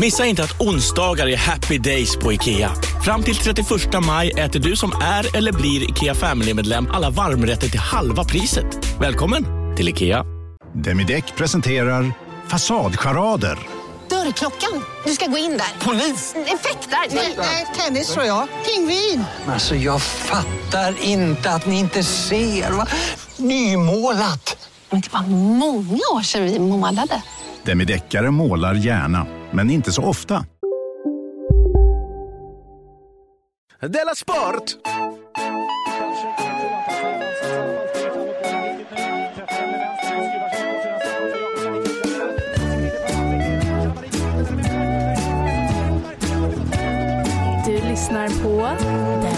Missa inte att onsdagar är happy days på IKEA. Fram till 31 maj äter du som är eller blir IKEA Family-medlem alla varmrätter till halva priset. Välkommen till IKEA. Demideck presenterar Fasadcharader. Dörrklockan. Du ska gå in där. Polis? Effektar? Nej, tennis tror jag. Pingvin. Alltså jag fattar inte att ni inte ser. Va? Nymålat. Men det var många år sedan vi målade. Demideckare målar gärna, men inte så ofta. Della Sport! Du lyssnar på.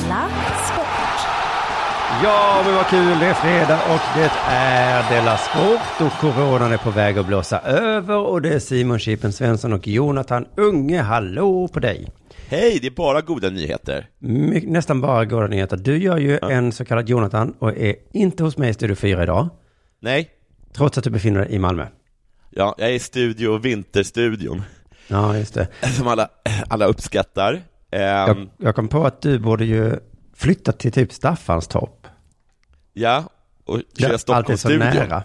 Ja, men vad kul. Det är fredag och det är Della Sport och coronan är på väg att blåsa över och det är Simon Chippen Svensson och Jonathan Unge. Hallå på dig. Hej, det är bara goda nyheter. My, nästan bara goda nyheter. Du gör ju Ja. en så kallad Jonathan och är inte hos mig i Studio 4 idag. Nej, Trots att du befinner dig i Malmö. ja, jag är i studio, Vinterstudion, Ja, just det. som alla, alla uppskattar. Ehm, Jag, jag kom på att du borde ju flytta till typ Staffanstorp. Ja, och köra Allt är så Stockholmsstudion. nära.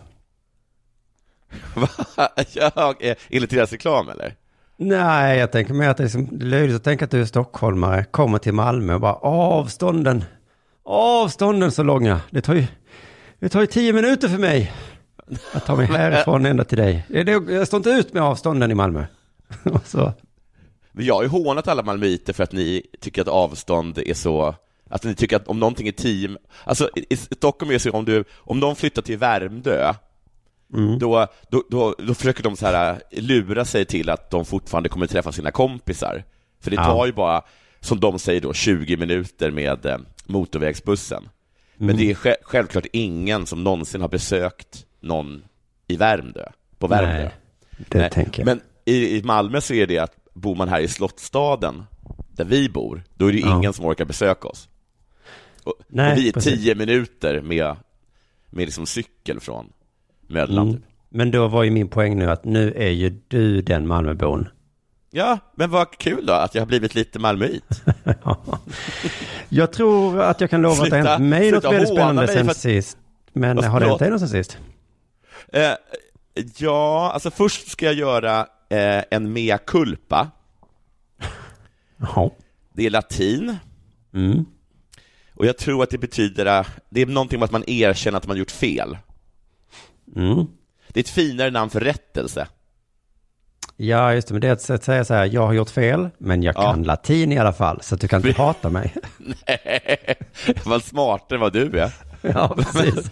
Va? ja, eh, enligt deras reklam eller? Nej, jag tänker mer att det är, liksom, löjligt att tänka att du är stockholmare, kommer till Malmö och bara avstånden, avstånden så långa. Det tar ju, det tar ju tio minuter för mig att ta mig härifrån ända till dig. Jag står inte ut med avstånden i Malmö. Och så, jag har ju hånat alla malmöiter för att ni tycker att avstånd är så, att ni tycker att om någonting är tio, alltså i, i Stockholm är det så om du, om någon flyttar till Värmdö, mm. då, då, då, då försöker de så här äh, lura sig till att de fortfarande kommer träffa sina kompisar. För det Ja. tar ju bara, som de säger då, 20 minuter med eh, motorvägsbussen. Men Mm. det är sj- självklart ingen som någonsin har besökt någon i Värmdö, på Värmdö. Nej, det Nej, tänker jag. Men i, i Malmö så är det att bor man här i Slottsstaden, där vi bor, då är det Ja. ingen som orkar besöka oss. Och, Nej, och vi är precis. tio minuter med, med liksom cykel från Möllan. Mm. Typ. Men då var ju min poäng nu att nu är ju du den Malmöbon. Ja, men vad kul då att jag har blivit lite malmöit. Jag tror att jag kan lova att det har Sluta- hänt mig något sluta väldigt spännande sen att- sist. Men Vad- har det hänt dig något sen sist? Eh, ja, alltså först ska jag göra eh, en mea culpa. Jaha. Det är latin. Mm. Och jag tror att det betyder, eh, det är någonting med att man erkänner att man gjort fel. Mm. Det är ett finare namn för rättelse. Ja, just det. Men det är ett sätt att säga så här, jag har gjort fel, men jag Ja. kan latin i alla fall, så att du kan inte hata mig. Nej, vad smartare än vad du är. ja, precis.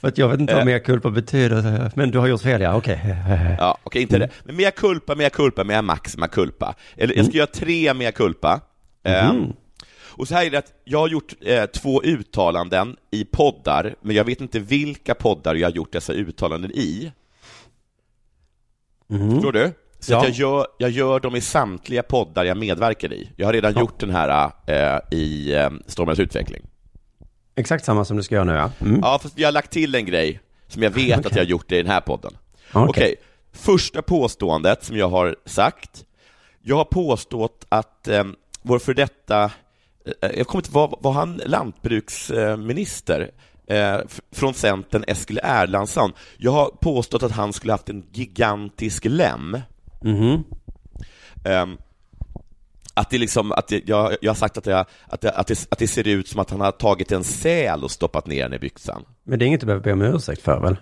För att jag vet inte vad mer culpa betyder, men du har gjort fel, ja, okej. Ja, okej, inte det. Men mea culpa, mea culpa, mea maxima culpa. Eller jag ska göra tre mea culpa. Ehm, och så här är det att jag har gjort eh, två uttalanden i poddar, men jag vet inte vilka poddar jag har gjort dessa uttalanden i. Förstår du? Så Ja. att jag, gör, jag gör dem i samtliga poddar jag medverkar i. Jag har redan gjort den här eh, i eh, Stormens utveckling. Exakt samma som du ska göra nu, ja. Mm. Ja, fast jag har lagt till en grej som jag vet att Okej. jag har gjort i den här podden. Okej. Okej, första påståendet som jag har sagt. Jag har påstått att eh, vår för detta, jag kommer inte var, var han lantbruksminister eh, från Centern, Eskil Erlandsson. Jag har påstått att han skulle haft en gigantisk lem. Mhm. Ehm, att det liksom, att det, jag, jag har sagt att, jag, att, det, att, det, att det ser ut som att han har tagit en säl och stoppat ner den i byxan. Men det är inget du behöver be om ursäkt för, väl?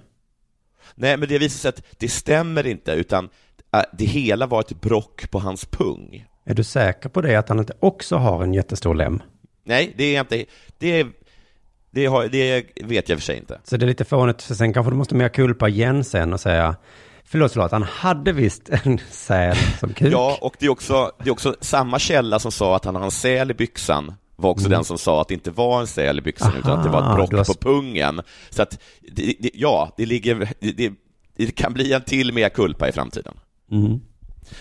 Nej, men det visar sig att det stämmer inte, utan äh, det hela var ett brock på hans pung. Är du säker på det, att han inte också har en jättestor lem? Nej, det är inte. Det, det, har, det vet jag för sig inte. Så det är lite fånigt, för sen kanske du måste mer kulpa igen sen och säga, Förlåt, förlåt, han hade visst en säl som kuk. Ja, och det är, också, det är också samma källa som sa att han har en säl i byxan, var också Mm. den som sa att det inte var en säl i byxan, Aha, utan att det var ett brott har på pungen. Så att, det, det, ja, det ligger, det, det, kan bli en till mea culpa i framtiden. Mm.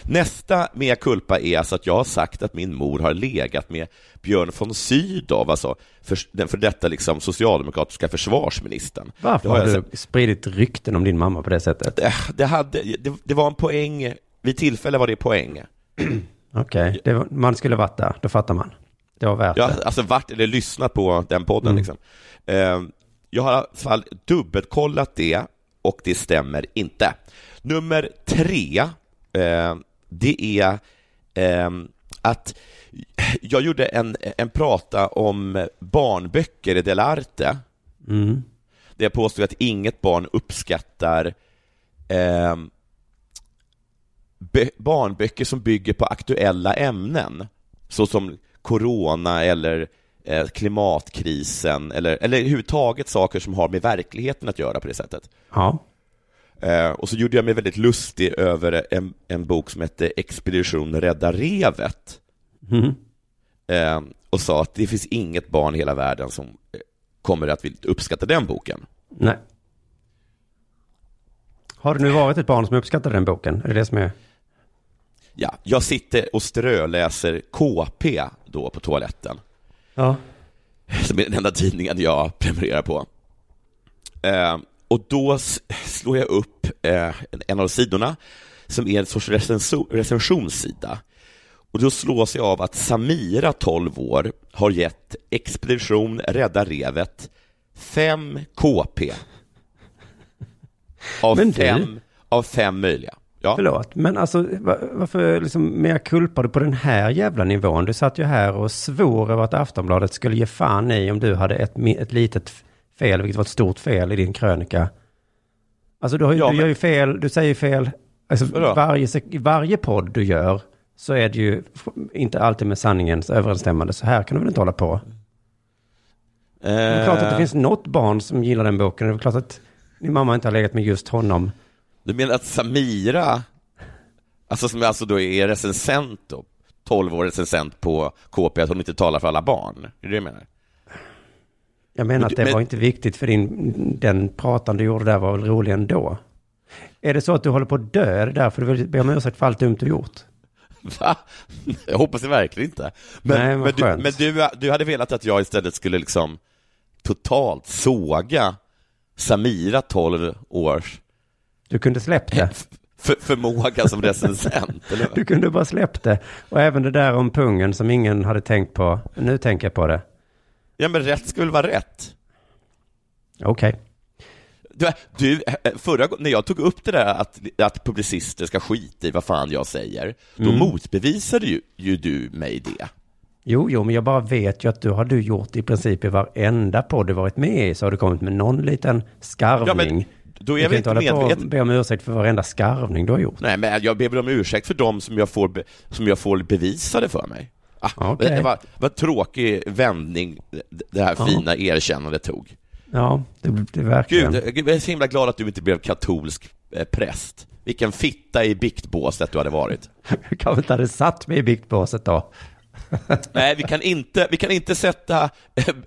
Nästa mea culpa är alltså att jag har sagt att min mor har legat med Björn von Sydow, alltså för, den för detta liksom socialdemokratiska försvarsministern. Varför har jag du spridit rykten om din mamma på det sättet? det, det, hade, det, det var en poäng, vid tillfälle var det poäng. Okej, var- man skulle varit där, då fattar man. Det var värt Jag det. har alltså varit eller lyssnat på den podden Mm. liksom. Eh, Jag har i alla fall dubbelkollat det och det stämmer inte. Nummer tre, eh, det är eh, att jag gjorde en, en prata om barnböcker i Delarte. Mm. Där jag påstod att inget barn uppskattar eh, bö- barnböcker som bygger på aktuella ämnen, såsom corona eller eh, klimatkrisen, eller, eller överhuvudtaget saker som har med verkligheten att göra på det sättet. Ja. Eh, och så gjorde jag mig väldigt lustig över en, en bok som hette Expedition Rädda Revet. Mm. Eh, och sa att det finns inget barn i hela världen som eh, kommer att vilja uppskatta den boken. Nej. Har det nu varit ett barn som uppskattar den boken? Är det det som är... Ja, jag sitter och ströläser KP då på toaletten, Ja. som är den enda tidningen jag prenumererar på. Eh, och då slår jag upp eh, en av sidorna, som är en sorts recenso- recensionssida. Och då slås jag av att Samira, 12 år, har gett Expedition Rädda Revet 5 KP. Av, Men du- fem, av fem möjliga. Ja. Förlåt, men alltså va- varför liksom mer kulpar du på den här jävla nivån? Du satt ju här och svor över att Aftonbladet skulle ge fan i om du hade ett, ett litet fel, vilket var ett stort fel i din krönika. Alltså du, har, ju- Ja, du gör ju fel, du säger fel. Alltså, varje, varje podd du gör så är det ju inte alltid med sanningens överensstämmande. Så här kan du väl inte hålla på? Det är klart att det Eh, finns något barn som gillar den boken. Det är klart att din mamma inte har legat med just honom. Du menar att Samira, alltså som alltså då är recensent då, 12 år recensent på KP, att hon inte talar för alla barn? Är det det du menar? Jag menar Men att det men- var inte viktigt för din, den pratan du gjorde där var väl rolig ändå. Är det så att du håller på att dö? Är det därför du vill be om ursäkt för allt dumt du gjort? Va? Jag hoppas det verkligen inte. Men, Nej, men, du, men du, du hade velat att jag istället skulle liksom totalt såga Samira, 12 års Du kunde släppt det. för, förmåga som recensent, eller? Du kunde bara släppt det. Och även det där om pungen som ingen hade tänkt på. Nu tänker jag på det. Ja, men rätt skulle vara rätt. Okej. Du, du, förra gången, när jag tog upp det där att, att publicister ska skita i vad fan jag säger, då Mm. motbevisade ju, ju du mig det. Jo, jo, men jag bara vet ju att du har du gjort i princip i varenda podd du varit med i så har du kommit med någon liten skarvning. Ja, men då är jag väl inte medveten. be om ursäkt för varenda skarvning du har gjort. Nej, men jag ber väl om ursäkt för dem som jag får, be, som jag får bevisade för mig. Ah, Okej. Det var, var en tråkig vändning det här fina erkännandet tog. Ja, det, det verkligen. Gud, jag är så himla glad att du inte blev katolsk eh, präst. Vilken fitta i biktbåset du hade varit. Jag kanske inte hade satt mig i biktbåset då. Nej, vi kan inte, vi kan inte sätta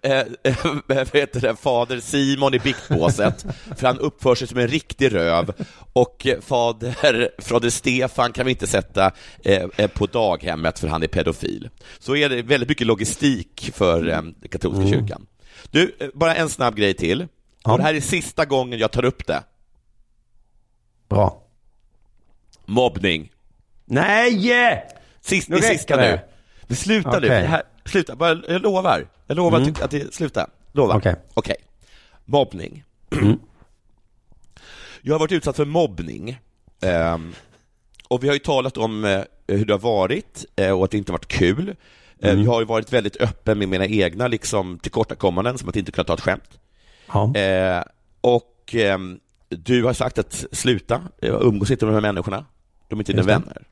äh, äh, heter det, fader Simon i biktbåset, för han uppför sig som en riktig röv, och fader, fader Stefan kan vi inte sätta eh, på daghemmet, för han är pedofil. Så är det väldigt mycket logistik för eh, katolska Mm. kyrkan. Du, bara en snabb grej till. Ja. Och det här är sista gången jag tar upp det. Bra. Mobbning. Nej! Sist, Nu det sista det. nu. Men sluta nu. Det här, sluta. Bara, jag lovar. Jag lovar Mm. att, det, sluta. Lovar. Okej. Okej. Mobbning. Mm. Jag har varit utsatt för mobbning. Ehm, och vi har ju talat om eh, hur det har varit eh, och att det inte varit kul. Eh, Mm. Jag har ju varit väldigt öppen med mina egna liksom, tillkortakommanden, som att inte kunna ta ett skämt. Ja. Och ehm, du har sagt att sluta, umgås inte med de här människorna. De är inte dina vänner.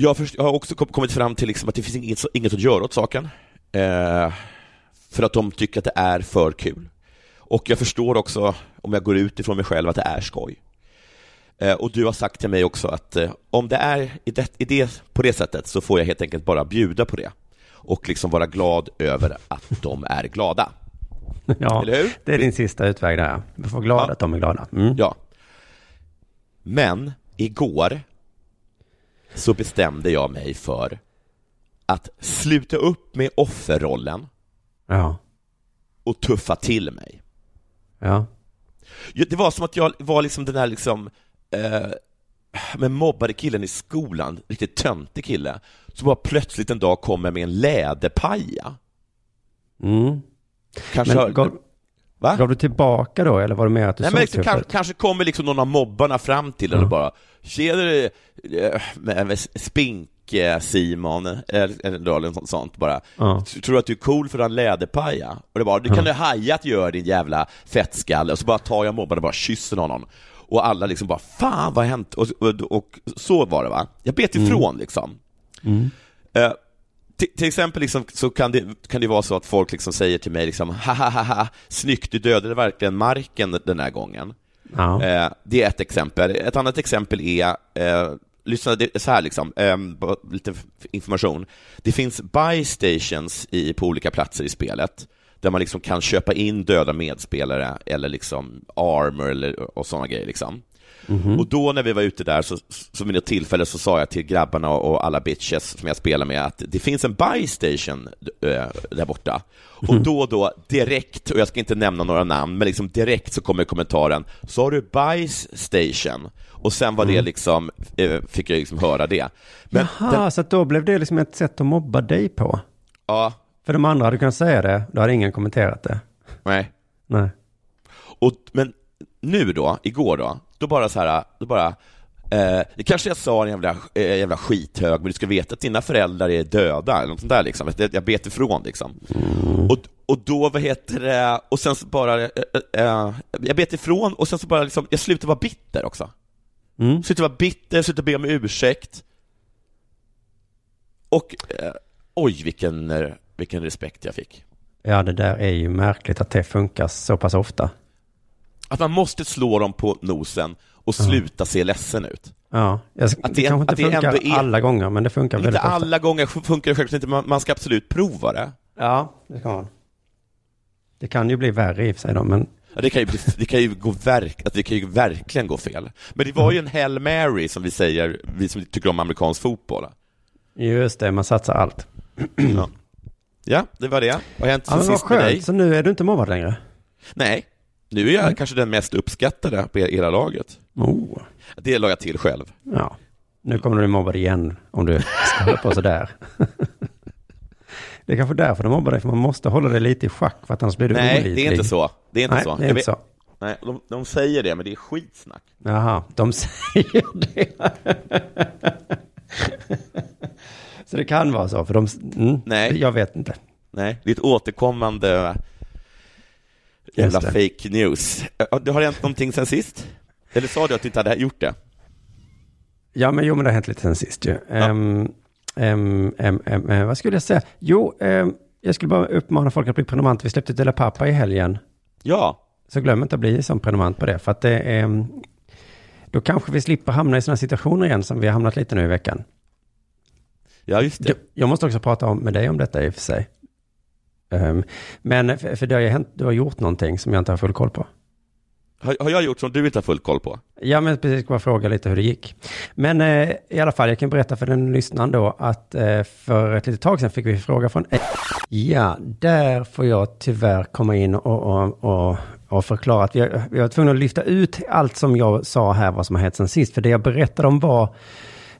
Jag, först, jag har också kom- kommit fram till liksom att det finns inget, inget att göra åt saken. Eh, för att de tycker att det är för kul. Och jag förstår också, om jag går ut ifrån mig själv, att det är skoj. Eh, och du har sagt till mig också att eh, om det är i det, i det, på det sättet så får jag helt enkelt bara bjuda på det och liksom vara glad över att de är glada. Ja, det är din sista utväg där. Vi får glada Ja. att de är glada. Mm. Ja. Men igår så bestämde jag mig för att sluta upp med offerrollen Ja. och tuffa till mig. Ja. Det var som att jag var liksom den där liksom eh, med mobbade killen i skolan, riktigt töntig kille, som bara plötsligt en dag kommer med en läderpaja. Mm. Kanske Men gav, Va? gav du tillbaka då, eller var det mer att du Nej, såg men liksom, tuff kanske, kanske kommer liksom någon av mobbarna fram till en och bara Tjenare, eh, Spink eh, Simon, eller, något sånt, bara. Ja. Tror du att du är cool för en läderpaja? Och det bara, det kan du haja att göra din jävla fettskalle. Och så bara tar jag mobbarna och bara kysser honom. Och alla liksom bara, fan vad har hänt? Och, och, och så var det va? Jag bet ifrån liksom. Mm. Eh, till, exempel liksom, så kan det, kan det vara så att folk liksom säger till mig liksom, ha ha ha, snyggt, du dödade verkligen marken den här gången. Ja. Eh, det är ett exempel. Ett annat exempel är, eh, lyssna, det så här liksom, eh, lite information. Det finns buy stations i, på olika platser i spelet, där man liksom kan köpa in döda medspelare eller liksom armor eller, och sådana grejer liksom. Mhm. Och då när vi var ute där, så, så vid något tillfälle så sa jag till grabbarna och alla bitches som jag spelar med att det finns en buy station äh, där borta. Mhm. Och då och då, direkt, och jag ska inte nämna några namn, men liksom direkt så kommer kommentaren, sa du buy station? Och sen var det Mm. liksom, eh, fick jag liksom höra det. Men Jaha, den, så då blev det liksom ett sätt att mobba dig på? ja, För de andra hade kunnat säga det, då hade ingen kommenterat det. nej. Nej. Och, men nu då, igår då, då bara så här, då bara Eh, det kanske jag sa en jävla, eh, jävla skithög, men du ska veta att dina föräldrar är döda, eller något sånt där liksom. Jag, bet ifrån liksom. Och, och då, vad heter det, och sen så bara, eh, eh, jag bet ifrån och sen så bara liksom, jag slutade vara bitter också. Mm. Slutade vara bitter, slutade be om ursäkt. Och, eh, oj vilken, eh, vilken respekt jag fick. Ja, det där är ju märkligt att det funkar så pass ofta. Att man måste slå dem på nosen och sluta se ledsen ut. Ja, jag, Att det, det- kanske inte att det funkar ändå är- alla gånger, men det funkar Inte väldigt ofta. alla gånger funkar det självklart inte, man, man ska absolut prova det. Ja, det kan man. Det kan ju bli värre i och för sig då, men Ja, det, kan ju bli, det kan ju gå verk, att det kan ju verkligen gå fel. Men det var ju en Hail Mary, som vi säger, vi som tycker om amerikansk fotboll. just det, man satsar allt. Ja, ja det var det. Vad har hänt Ja, sen men sist med dig? så nu är du inte mobbad längre? Nej, nu är jag kanske den mest uppskattade på era laget. Oh. Det la jag till själv. Ja, nu kommer du bli mobbad igen om du ska hålla på sådär. Det är kanske därför de mobbar dig, för man måste hålla dig lite i schack, för att annars blir du Nej, olidlig. det är inte så. Det är inte Nej, så. det är inte så. Nej, de, de säger det, men det är skitsnack. Jaha, de säger det. så det kan vara så, för de... Mm, Nej. Jag vet inte. Nej, det är ett återkommande jävla fake news. Ja, Det har hänt någonting sen sist? Eller sa du att du inte hade gjort det? Ja, men jo, men det har hänt lite sen sist ju. Ehm, ehm, ehm, eh, vad skulle jag säga? Jo, jag skulle bara uppmana folk att bli prenumerant. Vi släppte Dela Pappa i helgen. Ja, Så glöm inte att bli som prenumerant på det, för att det är... Då kanske vi slipper hamna i sådana situationer igen som vi har hamnat lite nu i veckan. ja just det. Jag, jag måste också prata om, med dig om detta i och för sig. Ehm, men för, för det har ju hänt, du har gjort någonting som jag inte har full koll på. Har, har jag gjort som du inte har full koll på? Ja, men precis, jag fråga lite hur det gick. Men eh, i alla fall, jag kan berätta för den lyssnaren då att eh, för ett litet tag sedan fick vi fråga från... Ja, där får jag tyvärr komma in och, och, och, och förklara att vi, har- vi var tvungna att lyfta ut allt som jag sa här, vad som har hänt sen sist. För det jag berättade om var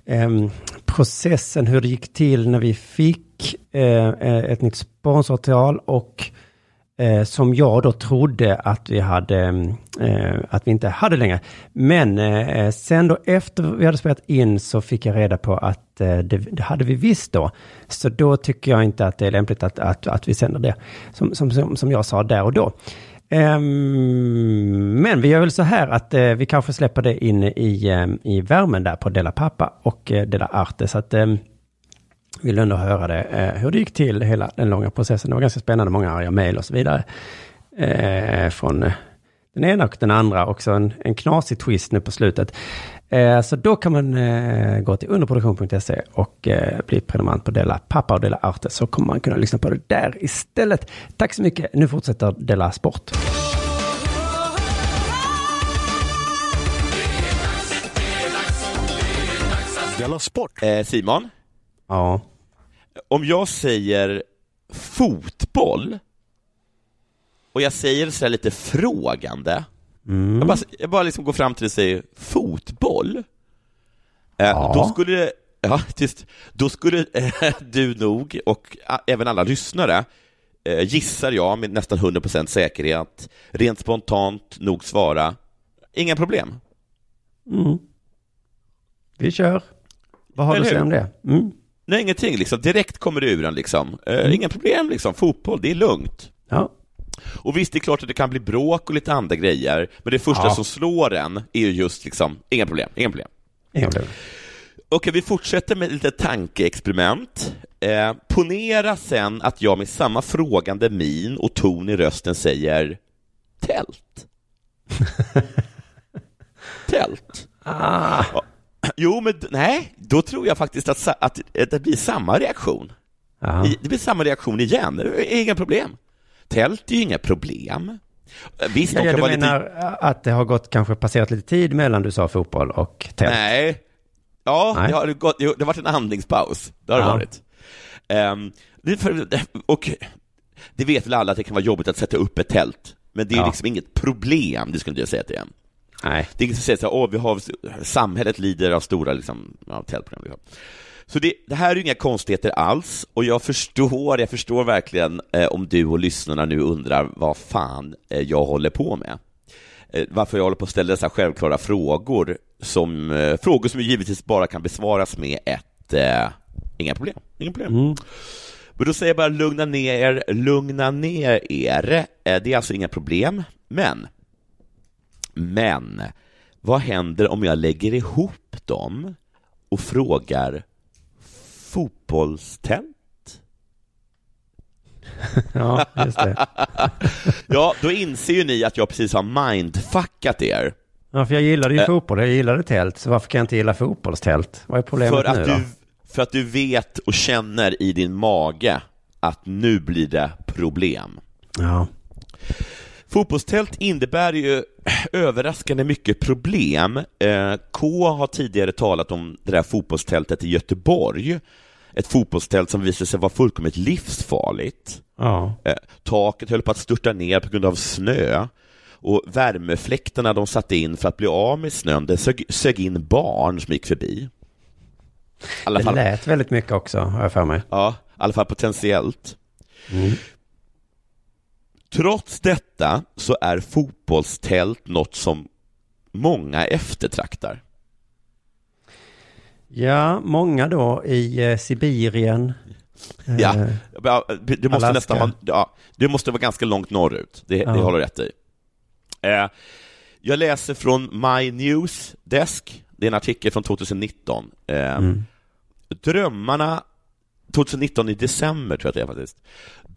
ehm, processen, hur det gick till när vi fick fick eh, eh, ett nytt sponsoravtal och eh, som jag då trodde att vi hade, eh, att vi inte hade längre. Men eh, eh, sen då efter vi hade spelat in så fick jag reda på att eh, det, det hade vi visst då. Så då tycker jag inte att det är lämpligt att, att, att vi sänder det som, som, som, som jag sa där och då. Ehm, men vi gör väl så här att eh, vi kanske släpper det in i, i värmen där på Dela Pappa och eh, Dela Arte. Så att ehm, vill ändå höra det, eh, hur det gick till hela den långa processen. Det var ganska spännande, många arga mejl och så vidare. Eh, från eh, Den ena och den andra. Också en, en knasig twist nu på slutet. Eh, så då kan man eh, gå till underproduktion.se och eh, bli prenumerant på Della Pappa och Della Arte. Så kommer man kunna lyssna på det där istället. Tack så mycket. Nu fortsätter Della Sport. Della Sport. Eh, Simon, Ja. om jag säger fotboll och jag säger sådär lite frågande, Mm. jag bara, jag bara liksom går fram till dig och säger fotboll, eh, Ja. då skulle det, ja, tyst, då skulle eh, du nog, och även alla lyssnare, eh, gissar jag med nästan 100% säkerhet, rent spontant nog svara, inga problem. Mm. Vi kör. Vad har du Eller att säga om det? Mm. Nej, ingenting liksom. Direkt kommer det ur en liksom. Eh, Inga problem liksom. Fotboll, det är lugnt. Ja. Och visst, det är klart att det kan bli bråk och lite andra grejer, men det första Ja. som slår en är ju just liksom, inga problem, inga problem. Inga problem. Okej, vi fortsätter med lite tankeexperiment. Eh, ponera sen att jag med samma frågande min och ton i rösten säger tält. tält. Ah. Ja. Jo, men nej, då tror jag faktiskt att, att det blir samma reaktion. I- Det blir samma reaktion igen, Det är inga problem. Tält är ju inga problem. Eh, Visst, Ja, de kan du vara lite... menar att det har gått kanske passerat lite tid mellan du sa fotboll och tält? Nej. Ja, Nej. Det, har gått, det har varit en andningspaus. Det har det Ja. varit. Ehm, det för, och det vet väl alla att det kan vara jobbigt att sätta upp ett tält, men det är Ja. liksom inget problem, det skulle jag säga till en. Nej. Det är inget som säger så här, åh, vi har, samhället lider av stora liksom, ja, tältproblem. Liksom. Så det, det här är inga konstigheter alls, och jag förstår, jag förstår verkligen eh, om du och lyssnarna nu undrar vad fan eh, jag håller på med. Eh, varför jag håller på att ställa dessa självklara frågor, som, eh, frågor som givetvis bara kan besvaras med ett eh, inga problem. Inga problem. Mm. Men då säger jag bara lugna ner er, lugna ner er. Eh, Det är alltså inga problem, men men vad händer om jag lägger ihop dem och frågar fotbollstält? Ja, just det. Ja, då inser ju ni att jag precis har mindfuckat er. Ja, för jag gillade ju Eh. fotboll, jag gillade tält, så varför kan jag inte gilla fotbollstält? Vad är problemet För nu att, då? du, för att du vet och känner i din mage att nu blir det problem. Ja. Fotbollstält innebär ju överraskande mycket problem. Eh, K har tidigare talat om det där fotbollstältet i Göteborg. Ett fotbollstält som visade sig vara fullkomligt livsfarligt. Ja. Eh, Taket höll på att störta ner på grund av snö. Och värmefläktarna de satte in för att bli av med snön, det sög, sög in barn som gick förbi. Alla Det fall, lät väldigt mycket också, har jag för mig. ja, i alla fall potentiellt. Mm. Trots detta så är fotbollstält något som många eftertraktar. Ja, många då i eh, Sibirien. Eh, Ja, det måste Alaska. nästan ja, det måste vara ganska långt norrut, det, Ja. det håller rätt i. Eh, jag läser från My News Desk, det är en artikel från 2019. Eh, Mm. Drömmarna 2019 i december tror jag att det är faktiskt.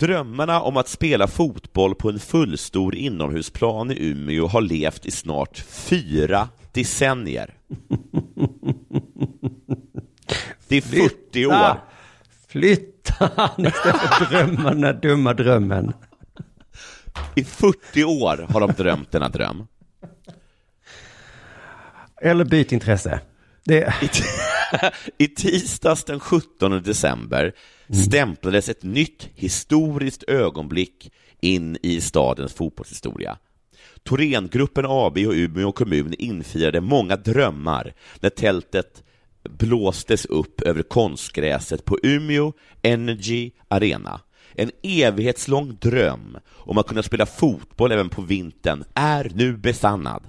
Drömmarna om att spela fotboll på en fullstor inomhusplan i Umeå har levt i snart fyra decennier. Det är 40 år. Flytta han istället för drömma den här dumma drömmen. I 40 år har de drömt denna dröm. Eller byt intresse. Det, i, tisdags den 17 december stämplades ett nytt historiskt ögonblick in i stadens fotbollshistoria. Thorengruppen AB och Umeå kommun infirade många drömmar när tältet blåstes upp över konstgräset på Umeå Energy Arena. En evighetslång dröm om att kunna spela fotboll även på vintern är nu besannad.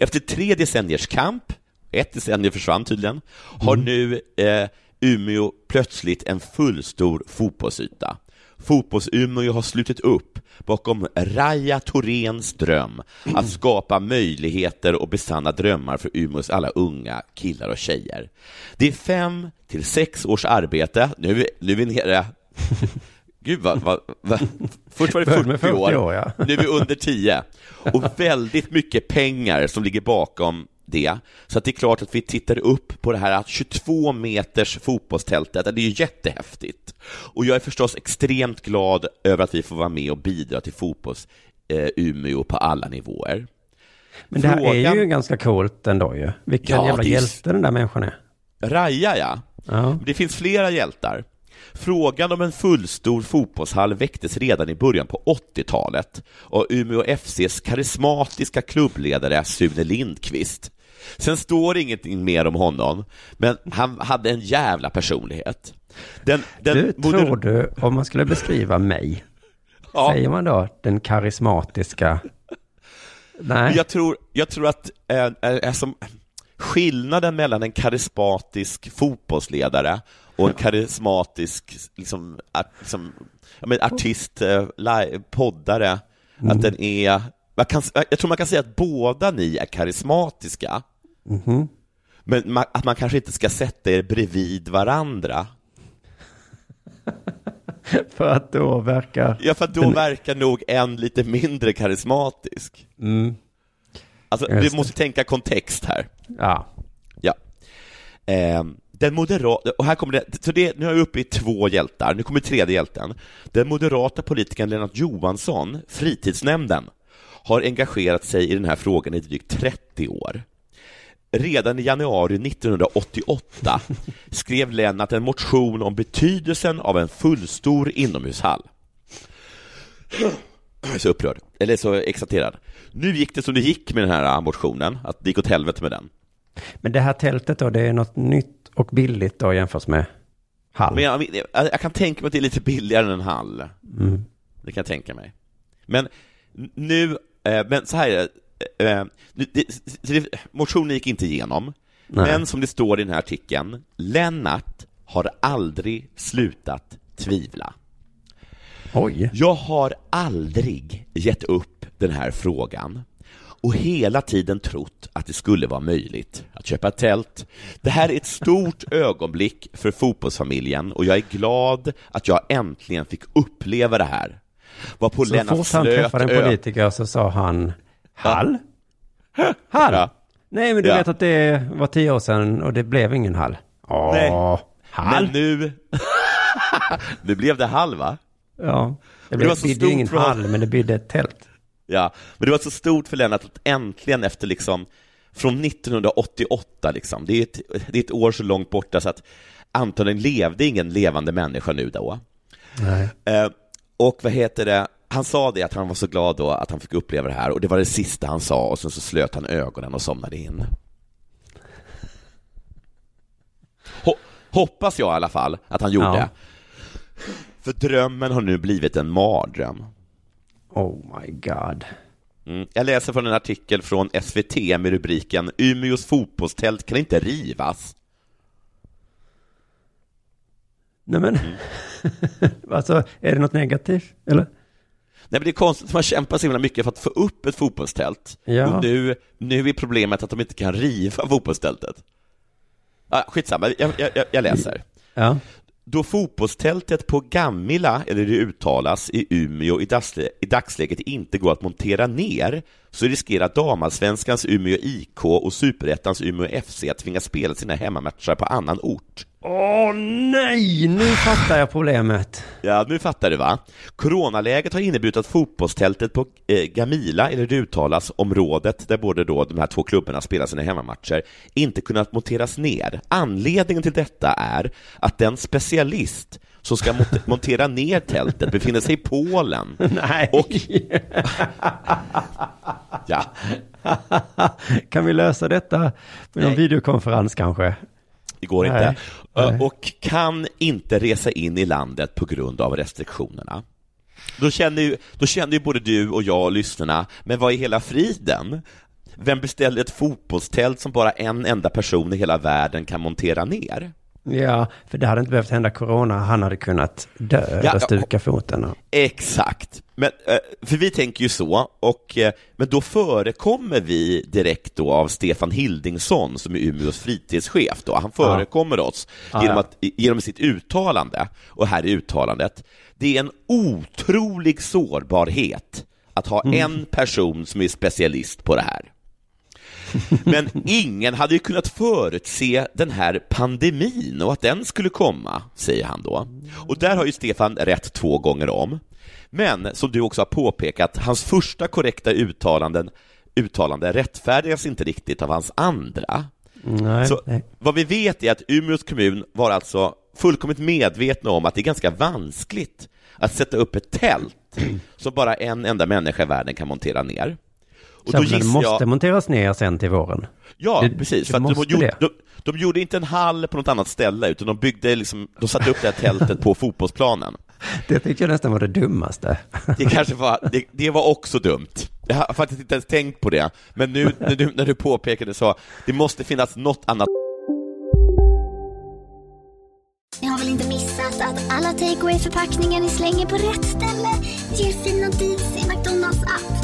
Efter tre decenniers kamp, ett decennium försvann tydligen, har nu eh, Umeå plötsligt en fullstor fotbollsyta. Fotbolls-Umeå har slutit upp bakom Raja Thorens dröm att skapa möjligheter och besanna drömmar för Umeås alla unga killar och tjejer. Det är fem till sex års arbete, nu, nu är vi nere Gud vad, vad, vad. Först var det Började med 40 år, 40 år, ja. nu är vi under 10. Och väldigt mycket pengar som ligger bakom det. Så att det är klart att vi tittar upp på det här att 22 meters fotbollstältet, det är ju jättehäftigt. Och jag är förstås extremt glad över att vi får vara med och bidra till fotbolls eh, Umeå på alla nivåer. Men det här Frågan- är ju ganska coolt ändå ju. Vilken Ja, jävla är- hjälte den där människan är. Raja, ja. Ja. Det finns flera hjältar. Frågan om en fullstor fotbollshall väcktes redan i början på 80-talet och Umeå FCs karismatiska klubbledare Sune Lindqvist. Sen står ingenting mer om honom, men han hade en jävla personlighet. Den, den Du, moder- tror du, om man skulle beskriva mig, Ja. säger man då den karismatiska? Nej, Jag tror, jag tror att eh, eh, som skillnaden mellan en karismatisk fotbollsledare och en karismatisk liksom, art, liksom, jag men, artist, eh, live, poddare, att den är man kan, jag tror man kan säga att båda ni är karismatiska, Mhm. men man, att man kanske inte ska sätta er bredvid varandra. för att då verkar... Ja, för att då Den- verkar nog en lite mindre karismatisk. Mm. Alltså, Just vi det. måste tänka kontext här. Ja. Ja. Ehm, den moderata, och här kommer det, så det, nu är jag uppe i två hjältar, nu kommer tredje hjälten. Den moderata politikern Lennart Johansson, fritidsnämnden, har engagerat sig i den här frågan i drygt 30 år. Redan i januari 1988 skrev Lennart en motion om betydelsen av en fullstor inomhushall. Jag är så upprörd, eller så exalterad. Nu gick det som det gick med den här motionen, att det gick åt helvete med den. Men det här tältet då, det är något nytt och billigt då jämfört med hall. Men jag, jag, kan tänka mig att det är lite billigare än en hall. Mm. Det kan jag tänka mig. Men nu, eh, men så här är det, eh, det, motionen gick inte igenom, Nej. men som det står i den här artikeln, Lennart har aldrig slutat tvivla. Oj. Jag har aldrig gett upp den här frågan och hela tiden trott att det skulle vara möjligt att köpa ett tält. Det här är ett stort ögonblick för fotbollsfamiljen och jag är glad att jag äntligen fick uppleva det här. Var på Så Lennart fort han träffade en politiker så sa han hall? Hall? Ja. Nej, men du Ja. vet att det var tio år sedan och det blev ingen hall. Åh, Nej. hall? Men nu... nu blev det hall, va? Ja, det, det blev, var så bidde ingen hall, men det bidde ett tält. Ja, men det var så stort för Lennart att äntligen efter liksom från 1988 liksom, det är ett, det är ett år så långt borta så att antagligen levde ingen levande människa nu då. Nej. Eh, och vad heter det, han sa det att han var så glad då att han fick uppleva det här och det var det sista han sa och sen så slöt han ögonen och somnade in. Ho- hoppas jag i alla fall att han gjorde. Ja. För drömmen har nu blivit en mardröm. Oh my god. Mm. Jag läser från en artikel från SVT med rubriken Umeås fotbollstält kan inte rivas. Nej men, Mm. alltså är det något negativt? Eller? Nej, men det är konstigt, man kämpar så himla mycket för att få upp ett fotbollstält. Ja. Och nu, nu är problemet att de inte kan riva fotbollstältet. Ah, skitsamma, jag, jag, jag- läser. Ja. Då fotbollstältet på Gamila, eller det uttalas, i Umeå i, dagsle- i dagsläget inte går att montera ner, så riskerar damallsvenskans Umeå IK och superettans Umeå FC att tvingas spela sina hemmamatcher på annan ort. Åh nej, nu fattar jag problemet. Ja, nu fattar du va? Coronaläget har inneburit att fotbollstältet på eh, Gamila, eller det uttalas, området där både då de här två klubbarna spelar sina hemmamatcher, inte kunnat monteras ner. Anledningen till detta är att den specialist som ska mont- montera ner tältet befinner sig i Polen. Nej. Och, ja, kan vi lösa detta med Nej. videokonferens kanske? Det går Nej. inte. Nej. Och kan inte resa in i landet på grund av restriktionerna. Då känner, ju, då känner ju både du och jag och lyssnarna, men vad är hela friden? Vem beställer ett fotbollstält som bara en enda person i hela världen kan montera ner? Ja, för det hade inte behövt hända corona. Han hade kunnat dö Ja, eller stuka foten. Exakt. Men, eh, för vi tänker ju så, och, eh, men då förekommer vi direkt då av Stefan Hildingsson som är Umeås fritidschef. Då. Han förekommer oss Ja, genom, ja. att, genom sitt uttalande, och här är uttalandet, det är en otrolig sårbarhet att ha Mm. en person som är specialist på det här. Men ingen hade ju kunnat förutse den här pandemin och att den skulle komma, säger han då. Och där har ju Stefan rätt två gånger om. Men som du också har påpekat, hans första korrekta uttalanden, uttalande rättfärdigas inte riktigt av hans andra. Nej, Så nej. vad vi vet är att Umeås kommun var alltså fullkomligt medvetna om att det är ganska vanskligt att sätta upp ett tält som bara en enda människa i världen kan montera ner. Och Så då den måste jag... monteras ner sen till våren. Ja, Det- precis. För att de, måste gjorde, de, de gjorde inte en hall på något annat ställe, utan de byggde liksom, de satte upp det här tältet på fotbollsplanen. Det tyckte jag nästan var det dummaste. Det kanske var, det, det var också dumt. Jag har faktiskt inte ens tänkt på det, men nu när du, när du påpekade så, det måste finnas något annat Ni har väl inte missat att alla takeaway förpackningar ni slänger på rätt ställe ger fina deals i McDonalds app.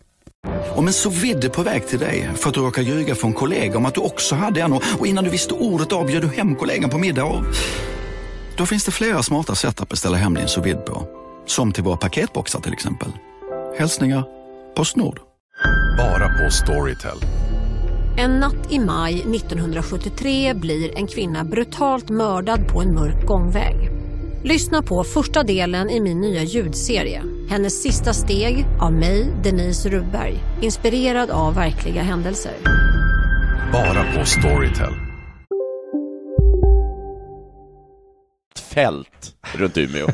Om en så vidde på väg till dig för att du råkar ljuga från kollega om att du också hade en och innan du visste ordet av du hem kollegan på middag och... Då finns det flera smarta sätt att beställa hem din sous på. Som till våra paketboxar till exempel. Hälsningar Postnord. Bara på Storytel. En natt i maj 1973 blir en kvinna brutalt mördad på en mörk gångväg. Lyssna på första delen i min nya ljudserie. Hennes sista steg av mig, Denise Rubberg. Inspirerad av verkliga händelser. Bara på Storytel. fält runt Umeå.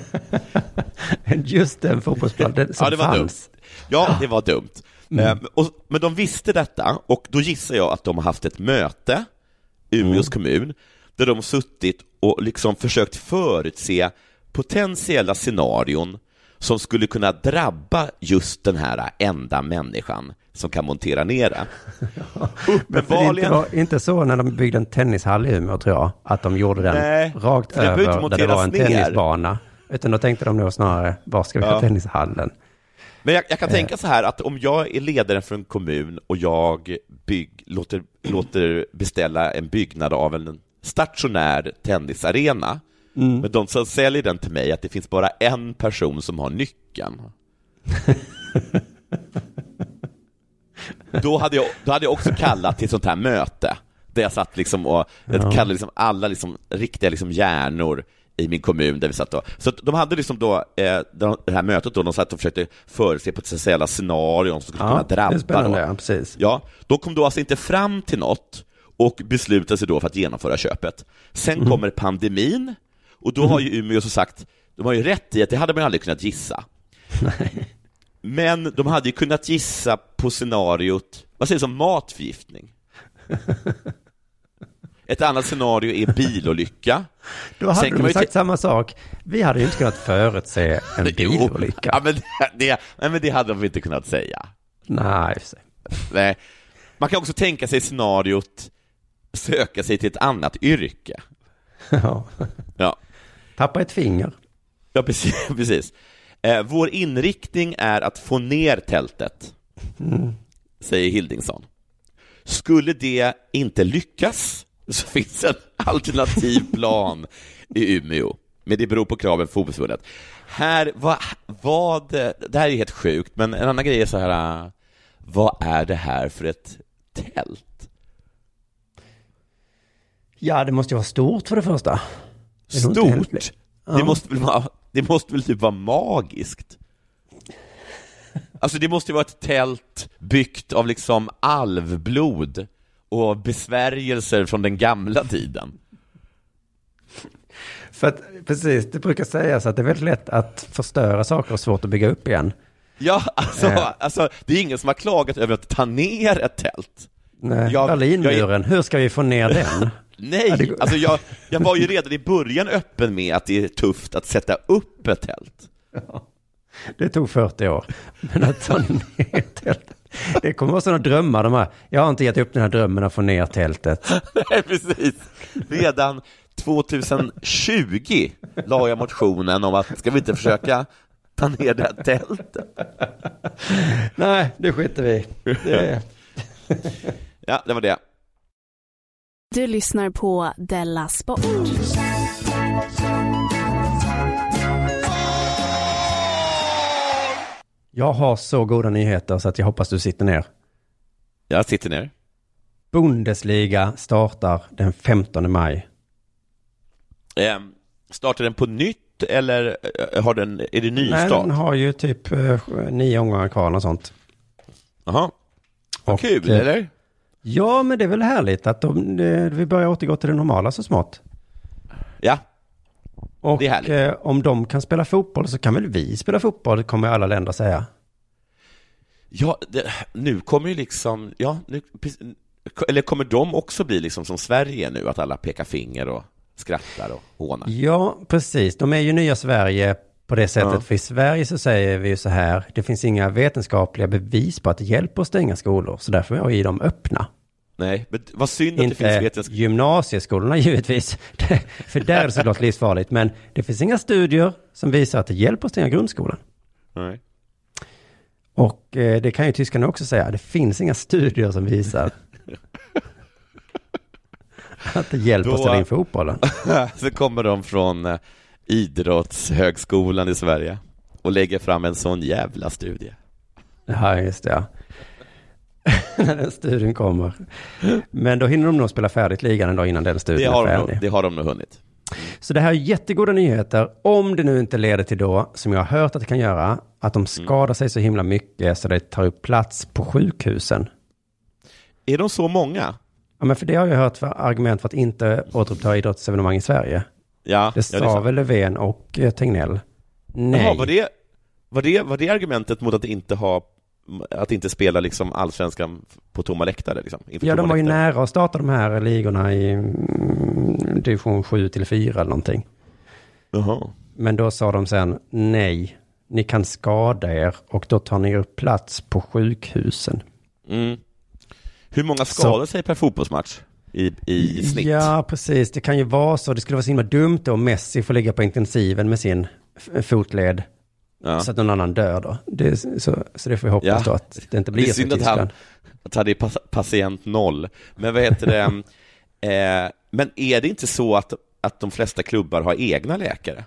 Just den fotbollsplanen som ja, det var fanns. dumt. Ja, det var dumt. Mm. Eh, och, men de visste detta, och då gissar jag att de har haft ett möte, Umeås kommun, där de har suttit och liksom försökt förutse potentiella scenarion som skulle kunna drabba just den här enda människan som kan montera ner det. Men det inte, var inte så när de byggde en tennishall i Umeå tror jag, att de gjorde den Nej, rakt över där det var en ner. tennisbana. Utan då tänkte de nog snarare, var ska vi ha Ja. tennishallen? Men jag, jag kan Eh. tänka så här att om jag är ledare för en kommun och jag bygg, låter, låter beställa en byggnad av en stationär tennisarena, Mm. men de som säljer den till mig att det finns bara en person som har nyckeln. då, hade jag, då hade jag också kallat till sånt här möte, där jag satt liksom och jag Ja. kallade liksom alla liksom, riktiga liksom hjärnor i min kommun där vi satt då. Så de hade liksom då, eh, det här mötet då, de satt och försökte förutse potentiella scenarion som skulle Ja, kunna det är drabba spännande, då. ja, precis. Ja, de kom då alltså inte fram till något och beslutade sig då för att genomföra köpet. Sen Mhm. kommer pandemin, och då har ju Umeå så sagt, de har ju rätt i att det hade man aldrig kunnat gissa. Men de hade ju kunnat gissa på scenariot, vad sägs om matförgiftning? Ett annat scenario är bilolycka. Då hade Sen de ju sagt samma sak. Vi hade ju inte kunnat förutse en bilolycka. Ja, men det, det, nej, men det hade de inte kunnat säga. Nej, i och för sig. Nej. Man kan också tänka sig scenariot söka sig till ett annat yrke. Ja. Ja. Tappa ett finger. Ja, precis. precis. Eh, vår inriktning är att få ner tältet, Mm. säger Hildingsson. Skulle det inte lyckas så finns en alternativ plan i Umeå, men det beror på kraven för fotbollsförbundet. Här, vad, vad, det här är helt sjukt, men en annan grej är så här, äh, vad är det här för ett tält? Ja, det måste ju vara stort för det första. Det är Stort? Ja. Det, måste väl vara, det måste väl typ vara magiskt? Alltså det måste ju vara ett tält byggt av liksom alvblod och besvärjelser från den gamla tiden. För att, precis, det brukar sägas att det är väldigt lätt att förstöra saker och svårt att bygga upp igen. Ja, alltså, Eh. alltså, det är ingen som har klagat över att ta ner ett tält. Nej, Jag- Berlinmuren, hur ska vi få ner den? Nej, Ja, alltså jag, jag var ju redan i början öppen med att det är tufft att sätta upp ett tält. Det tog 40 år. Men att ta ner tältet. Det kommer vara sådana drömmar de här. Jag har inte gett upp den här drömmen att få ner tältet. Nej, precis. Redan 2020 la jag motionen om att ska vi inte försöka ta ner det här tältet? Nej, det skiter vi. Det- Ja, det var det. Du lyssnar på Della Sport. Jag har så goda nyheter så att jag hoppas du sitter ner. Jag sitter ner. Bundesliga startar den 15 maj. Eh, startar den på nytt eller eh, har den, är det Nej, nystart? den har ju typ eh, nio omgångar kvar och sånt. Jaha. Vad kul, eh, eller? Ja, men det är väl härligt att de, det, vi börjar återgå till det normala så smått. Ja, Och Det är härligt. eh, om de kan spela fotboll så kan väl vi spela fotboll, kommer alla länder säga. Ja, det, nu kommer ju liksom, ja, nu, eller kommer de också bli liksom som Sverige nu, att alla pekar finger och skrattar och hånar? Ja, precis. De är ju nya Sverige på det sättet. Ja. För i Sverige så säger vi ju så här, det finns inga vetenskapliga bevis på att det hjälper att stänga skolor. Så därför har vi dem öppna. Nej, men vad synd att det finns Inte vetenskap... gymnasieskolorna givetvis. för där är det såklart livsfarligt. Men det finns inga studier som visar att det hjälper att stänga grundskolan. Nej. Och eh, det kan ju tyskarna också säga. Det finns inga studier som visar att det hjälper att Då- ställa in fotbollen. Så kommer de från eh, Idrottshögskolan i Sverige och lägger fram en sån jävla studie. Ja, just det. Ja. När den studien kommer. Men då hinner de nog spela färdigt ligan en dag innan den Det studien har, är de, färdig. nog- det har de nog hunnit. Så det här är jättegoda nyheter. Om det nu inte leder till då, som jag har hört att det kan göra, att de skadar sig så himla mycket så det tar upp plats på sjukhusen. Är de så många? Ja, men för det har jag hört för argument för att inte återuppta idrottsevenemang i Sverige. Ja, Det ja, sa sant. väl Löfven och eh, Tegnell. Nej. Jaha, var, det, var, det, var det argumentet mot att inte ha att inte spela liksom allsvenskan på tomma läktare? Liksom, Ja, de var ju läktare? nära att starta de här ligorna i mm, division 7 till 4 eller någonting. Jaha. Men då sa de sen nej, ni kan skada er och då tar ni upp plats på sjukhusen. Mm. Hur många skadar sig per fotbollsmatch i, i snitt? Ja, precis. Det kan ju vara så. Det skulle vara så himla dumt då om Messi får ligga på intensiven med sin fotled. Ja. Så att någon annan dör då. Det, så, så det får vi hoppas Ja. då att det inte blir det är så synd att han, att han är patient noll. Men vad heter det? eh, men är det inte så att, att de flesta klubbar har egna läkare?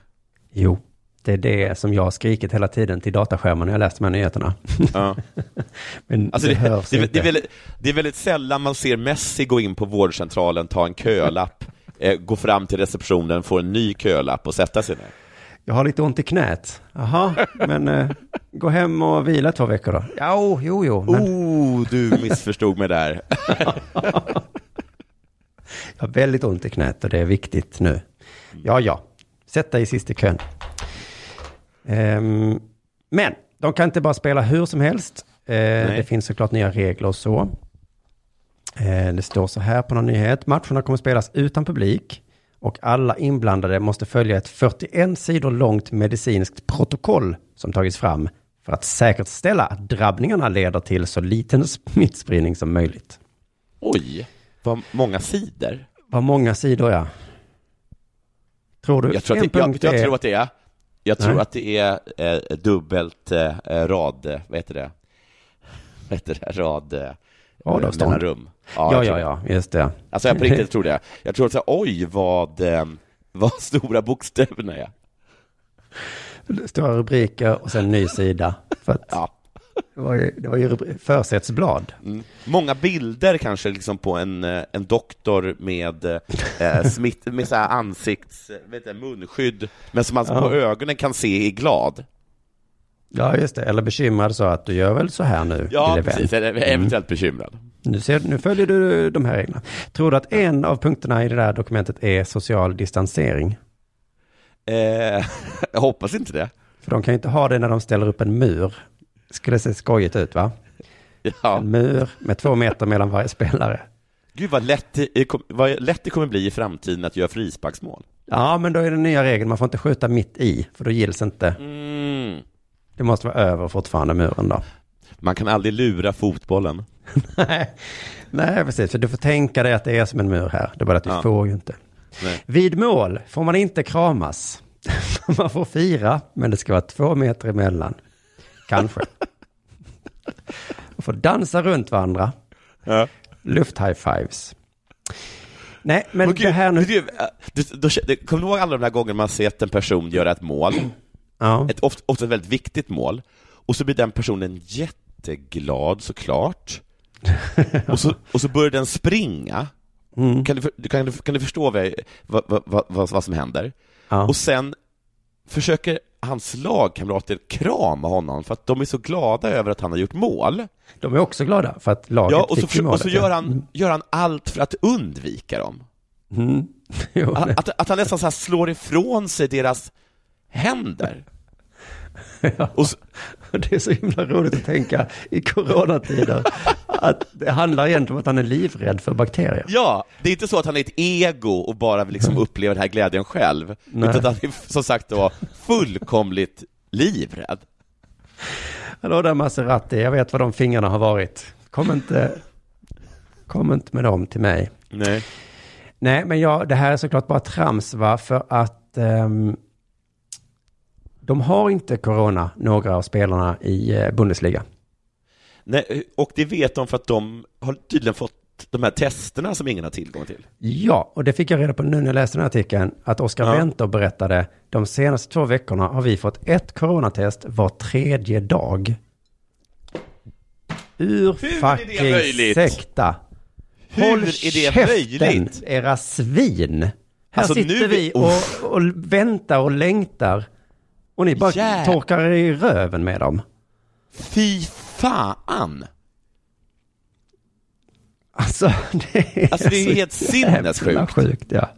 Jo, det är det som jag har skrikit hela tiden till dataskärmen när jag läst de här nyheterna. Ja. Men Alltså det, det, hörs det, det, inte. är väldigt, det är väldigt sällan man ser Messi gå in på vårdcentralen, ta en kölapp, eh, gå fram till receptionen, få en ny kölapp och sätta sig ner. Jag har lite ont i knät. Jaha, men eh, gå hem och vila två veckor då. Ja, jo, jo. Men Oh, du missförstod mig där. jag har väldigt ont i knät och det är viktigt nu. Ja, ja. Sätt dig sist i kön. Ehm, men de kan inte bara spela hur som helst. Eh, det finns såklart nya regler och så. Eh, det står så här på någon nyhet. Matcherna kommer spelas utan publik och alla inblandade måste följa ett 41 sidor långt medicinskt protokoll som tagits fram för att säkerställa att drabbningarna leder till så liten smittspridning som möjligt. Oj, vad många sidor. Vad många sidor är. Tror du Jag tror en det, jag, punkt jag är... tror att det är, jag tror Nej. att det är eh, dubbelt eh, rad, eh, vad heter det? Vad heter det? Rad... Eh, Radavstånd. mellanrum. Ja, jag ja, ja, det. just det. Alltså jag på riktigt tror det. Jag tror att oj vad, eh, vad stora bokstäverna är. Stora rubriker och sen ny sida. För att Ja. det var ju, det var ju försättsblad. Mm. Många bilder kanske liksom på en, eh, en doktor med, eh, smitt, med så här ansikts, vet du, munskydd, men som man Ja. på ögonen kan se är glad. Ja, just det. Eller bekymrad så att du gör väl så här nu, Ja, vän. precis. Eller eventuellt bekymrad. Nu, ser, nu följer du de här reglerna. Tror du att en av punkterna i det där dokumentet är social distansering? Eh, jag hoppas inte det. För de kan ju inte ha det när de ställer upp en mur. skulle se skojigt ut va? Ja. En mur med två meter mellan varje spelare. Gud vad lätt, det, vad lätt det kommer bli i framtiden att göra frisparksmål. Ja, men då är den nya regeln, man får inte skjuta mitt i, för då gills inte. Mm. Det måste vara över fortfarande muren då. Man kan aldrig lura fotbollen. Nej, Nej, precis, för du får tänka dig att det är som en mur här. Det är bara att du Ja. får ju inte. Nej. Vid mål får man inte kramas. Man får fira, men det ska vara två meter emellan. Kanske. Man får dansa runt varandra. Ja. Luft-high-fives. Nej, men gud, det här nu... du, du, då, du, kommer du ihåg alla de där gångerna man sett en person göra ett mål? Ja. Ett ofta, ofta väldigt viktigt mål. Och så blir den personen jätteglad såklart. och, så, och så börjar den springa. Mm. Kan, du, kan, du, kan du förstå vad, vad, vad, vad, som händer? Ja. Och sen försöker hans lagkamrater krama honom för att de är så glada över att han har gjort mål. De är också glada för att laget Ja, och så, fick försö- och så målet. gör, han, gör han allt för att undvika dem. Mm. Jo, Att, att, att han nästan så här slår ifrån sig deras händer. Och så, Det är så himla roligt att tänka i coronatider att det handlar egentligen om att han är livrädd för bakterier. ja, det är inte så att han är ett ego och bara vill liksom uppleva den här glädjen själv, Nej. utan att han är som sagt då fullkomligt livrädd. Hallå där Maserati, jag vet vad de fingrarna har varit. Kom inte, kom inte med dem till mig. Nej. Nej, men ja, det här är såklart bara trams va, för att ehm, de har inte corona, några av spelarna i eh, Bundesliga. Nej, och det vet de för att de har tydligen fått de här testerna som ingen har tillgång till. Ja, och det fick jag reda på nu när jag läste den här artikeln, att Oskar Ja. Wentor berättade, de senaste två veckorna har vi fått ett coronatest var tredje dag. Ur Hur är det fucking sekta. Hur Håll är det käften, möjligt? era svin. Här Alltså, sitter vi och, och väntar och längtar. Och ni bara Jävlar. torkar er i röven med dem. Fy fan! Alltså, det är, Alltså, det är helt sinnessjukt. sjukt, ja.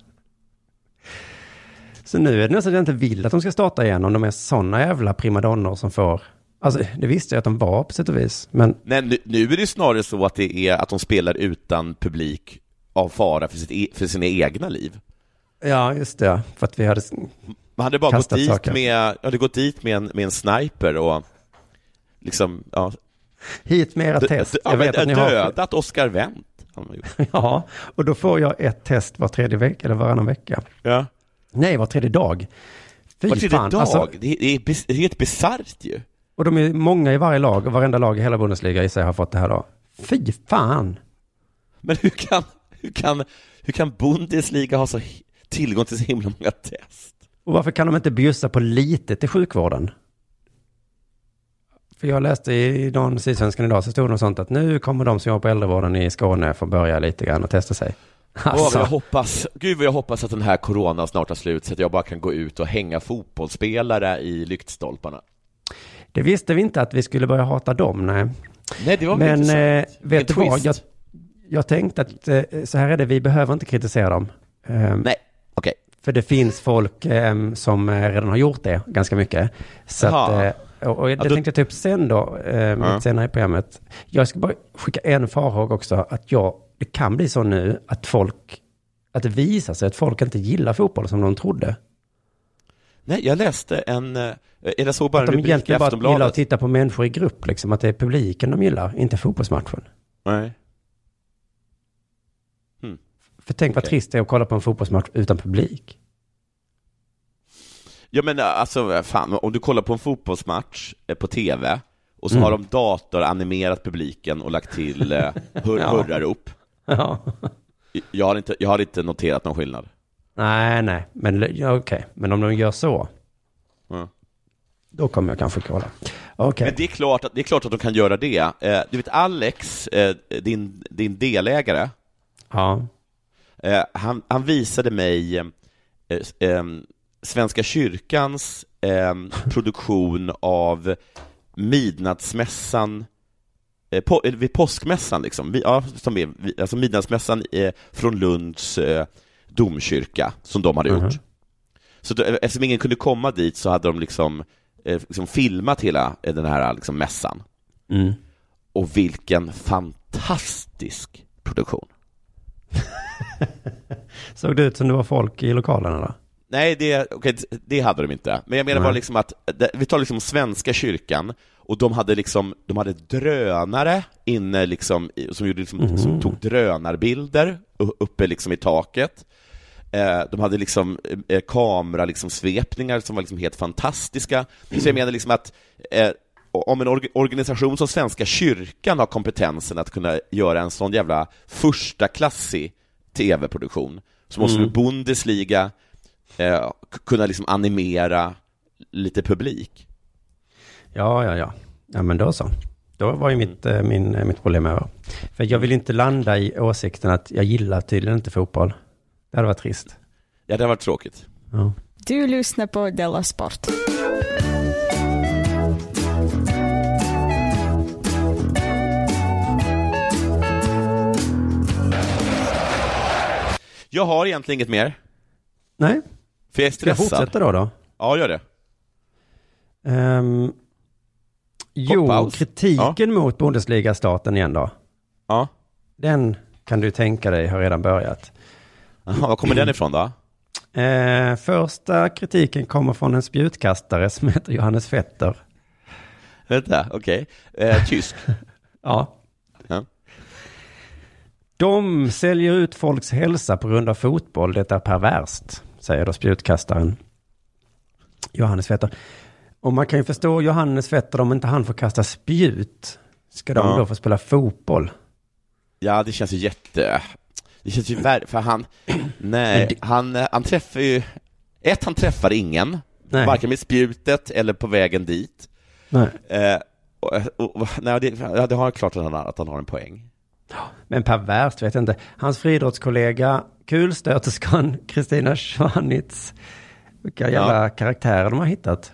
Så nu är det nästan att jag inte vill att de ska starta igen om de är sådana jävla primadonnor som får... Alltså, det visste jag att de var på sätt och vis. Men Nej, nu, nu är det snarare så att det är att de spelar utan publik av fara för, sitt e, för sina egna liv. ja, just det. För att vi hade... Man hade bara gått dit, saker. med, hade gått dit med, en, med en sniper och liksom, ja, Hit med era test. Jag vet att ni har... dödat Oscar Wendt. har man gjort. Ja, och då får jag ett test var tredje vecka, eller varannan vecka. Ja. Nej, var tredje dag. Fy Var tredje fan. dag, Alltså, det, är, är, helt bisarrt ju. och de är många i varje lag, och varenda lag i hela Bundesliga i sig har fått det här då. Fy fan. Men hur kan, hur kan, hur kan Bundesliga ha så tillgång till så himla många test? Och varför kan de inte bjussa på lite till sjukvården? För jag läste i någon Sydsvenskan idag så stod det något sånt att nu kommer de som jobbar på äldrevården i Skåne få börja lite grann och testa sig. Åh, Alltså, vad jag hoppas, gud vad jag hoppas att den här coronan snart tar slut så att jag bara kan gå ut och hänga fotbollsspelare i lyktstolparna. det visste vi inte att vi skulle börja hata dem, nej. Nej, det var Men eh, intressant. vet du vad? Jag, jag tänkte att eh, så här är det, vi behöver inte kritisera dem. Ehm, Nej, okej. För det finns folk ehm, som eh, redan har gjort det ganska mycket. Så att, eh, och, och det Ja, tänkte jag ta upp sen då, eh, Ja. senare i programmet. Jag ska bara skicka en farhåga också, att jag, det kan bli så nu att folk, att det visar sig att folk inte gillar fotboll som de trodde. Nej, jag läste en, eh, eller såg bara att en de rubrik i egentligen bara gillar att Aftonbladet. titta på människor i grupp, liksom, att det är publiken de gillar, inte fotbollsmatchen. Nej. För tänk vad Okej. trist det är att kolla på en fotbollsmatch utan publik. Ja men alltså, fan, om du kollar på en fotbollsmatch eh, på TV och så Mm. har de datoranimerat publiken och lagt till eh, hur, Ja. hurrarop. Ja. Jag har, inte, jag har inte noterat någon skillnad. Nej, nej, men ja, okej. Men om de gör så, Ja. då kommer jag kanske kolla. Okej. Men det är, klart att, det är klart att de kan göra det. Eh, du vet Alex, eh, din, din delägare, Ja. Eh, han, han visade mig eh, eh, Svenska kyrkans eh, produktion av midnattsmässan eh, på, vid påskmässan, liksom. Ja, som är, alltså midnattsmässan från Lunds domkyrka, som de hade Mhm. gjort. Så då, eftersom ingen kunde komma dit så hade de liksom liksom filmat hela den här liksom, mässan. Mm. Och vilken fantastisk produktion. Såg det ut som det var folk i lokalen eller? Nej, det, okay, det hade de inte. Men jag menar Nej. bara liksom att, vi tar liksom Svenska kyrkan, och de hade liksom, de hade drönare inne liksom, som, gjorde liksom, Mhm. som tog drönarbilder uppe liksom i taket. Eh, de hade liksom eh, kamera, liksom svepningar som var liksom helt fantastiska. Så jag menar liksom att eh, om en org- organisation som Svenska kyrkan har kompetensen att kunna göra en sån jävla första klassig tv-produktion, så måste Mm. Bundesliga eh, kunna liksom animera lite publik. Ja, ja, ja. Ja, men då så. Då var ju mitt, eh, min, eh, mitt problem över. För jag vill inte landa i åsikten att jag gillar tydligen inte fotboll. Det hade varit trist. Ja, det har varit tråkigt. Ja. Du lyssnar på Della Sport. Jag har egentligen inget mer, Nej, för jag är ska jag stressad. fortsätta då? då? Ja, gör det. Ehm, jo, kritiken mot Bundesliga-starten igen då. Ja. Den kan du tänka dig har redan börjat. Jaha, var kommer den ifrån då? Eh, första kritiken kommer från en spjutkastare som heter Johannes Fetter. Vänta, okej. Eh, tysk. Ja. Ja. De säljer ut folks hälsa på grund av fotboll. Det är perverst, säger då spjutkastaren. Johannes Fetter. Och man kan ju förstå Johannes Fetter om inte han får kasta spjut. Ska de Ja. då få spela fotboll? Ja, det känns ju jätte... Det känns ju värre, för han... Nej, han, eh, han träffar ju... Ett, han träffar ingen, Nej. varken med spjutet eller på vägen dit. Nej. Eh, och, och, nej, det, det har klart att han, att han har en poäng. Men perverst vet jag inte. Hans friidrottskollega, kulstöterskan Kristina Schwanitz. Vilka jävla karaktärer de har hittat.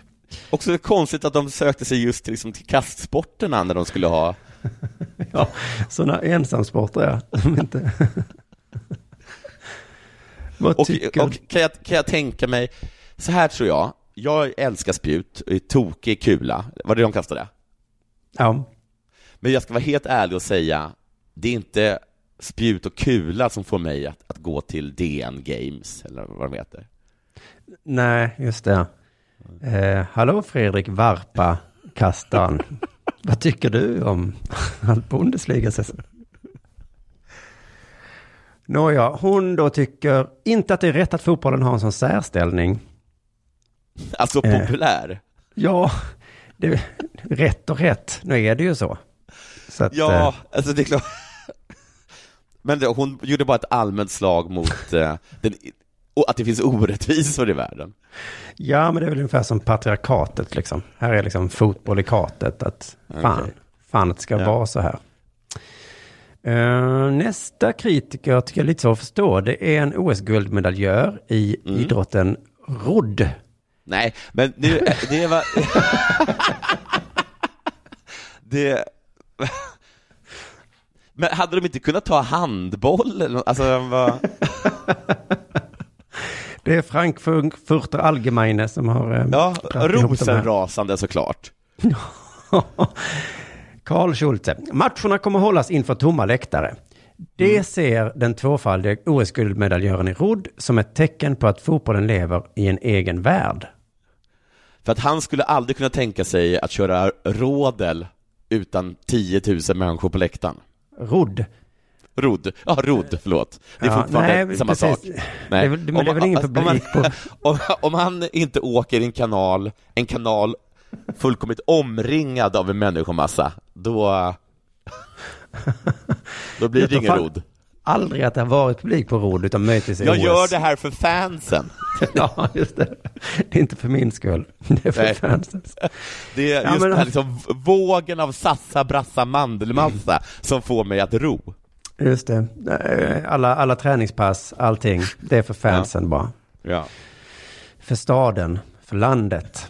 Också konstigt att de sökte sig just till, liksom, till kastsporterna när de skulle ha... Ja, sådana ensamsporter ja. Inte... Vad Och, tycker och kan, jag, kan jag tänka mig, så här tror jag, jag älskar spjut, och är tokig i kula, var det de kastade? Ja. Men jag ska vara helt ärlig och säga, det är inte spjut och kula som får mig att, att gå till DN Games, eller vad de heter. Nej, just det. Eh, hallå Fredrik Varpa, kastaren. Vad tycker du om allt Bundesliga? Nåja, hon då tycker inte att det är rätt att fotbollen har en sån särställning. Alltså Eh. populär. Ja, det, rätt och rätt. Nu är det ju så. så att, Ja, eh, alltså det är klart. Men hon gjorde bara ett allmänt slag mot eh, den, och att det finns orättvisor i världen. ja, men det är väl ungefär som patriarkatet liksom. Här är liksom fotboll i katet. Att fan, Okej. fan att det ska Ja. vara så här. Eh, nästa kritiker tycker jag är lite så att förstå. Det är en OS-guldmedaljör i Mm. idrotten rodd. Nej, men nu, det var... det... Men hade de inte kunnat ta handboll eller? Alltså, vad... Det är Frankfurter Allgemeine som har... eh, Ja, rosenrasande såklart. Karl Schultze. Matcherna kommer hållas inför tomma läktare. Det Mm. ser den tvåfaldiga OS-guldmedaljören i rodd som ett tecken på att fotbollen lever i en egen värld. För att han skulle aldrig kunna tänka sig att köra rådel utan 10 000 människor på läktaren. Rodd. Rodd, ja rodd, förlåt. Det är Ja, fortfarande nej, samma precis. sak. Det är väl- men det är väl ingen om, man, publik på- om, om han inte åker i en kanal, en kanal fullkomligt omringad av en människomassa, då, då blir det ingen rodd. Aldrig att det har varit publik på rodd utan möjligtvis i Jag OS. gör det här för fansen. Ja, just det. Det är inte för min skull. Det är för Nej. fansen. Det är Ja, just men- den här liksom vågen av sassa, brassa, mandelmassa som får mig att ro. Just det. Alla, alla träningspass, allting. Det är för fansen bara. Ja. För staden, för landet.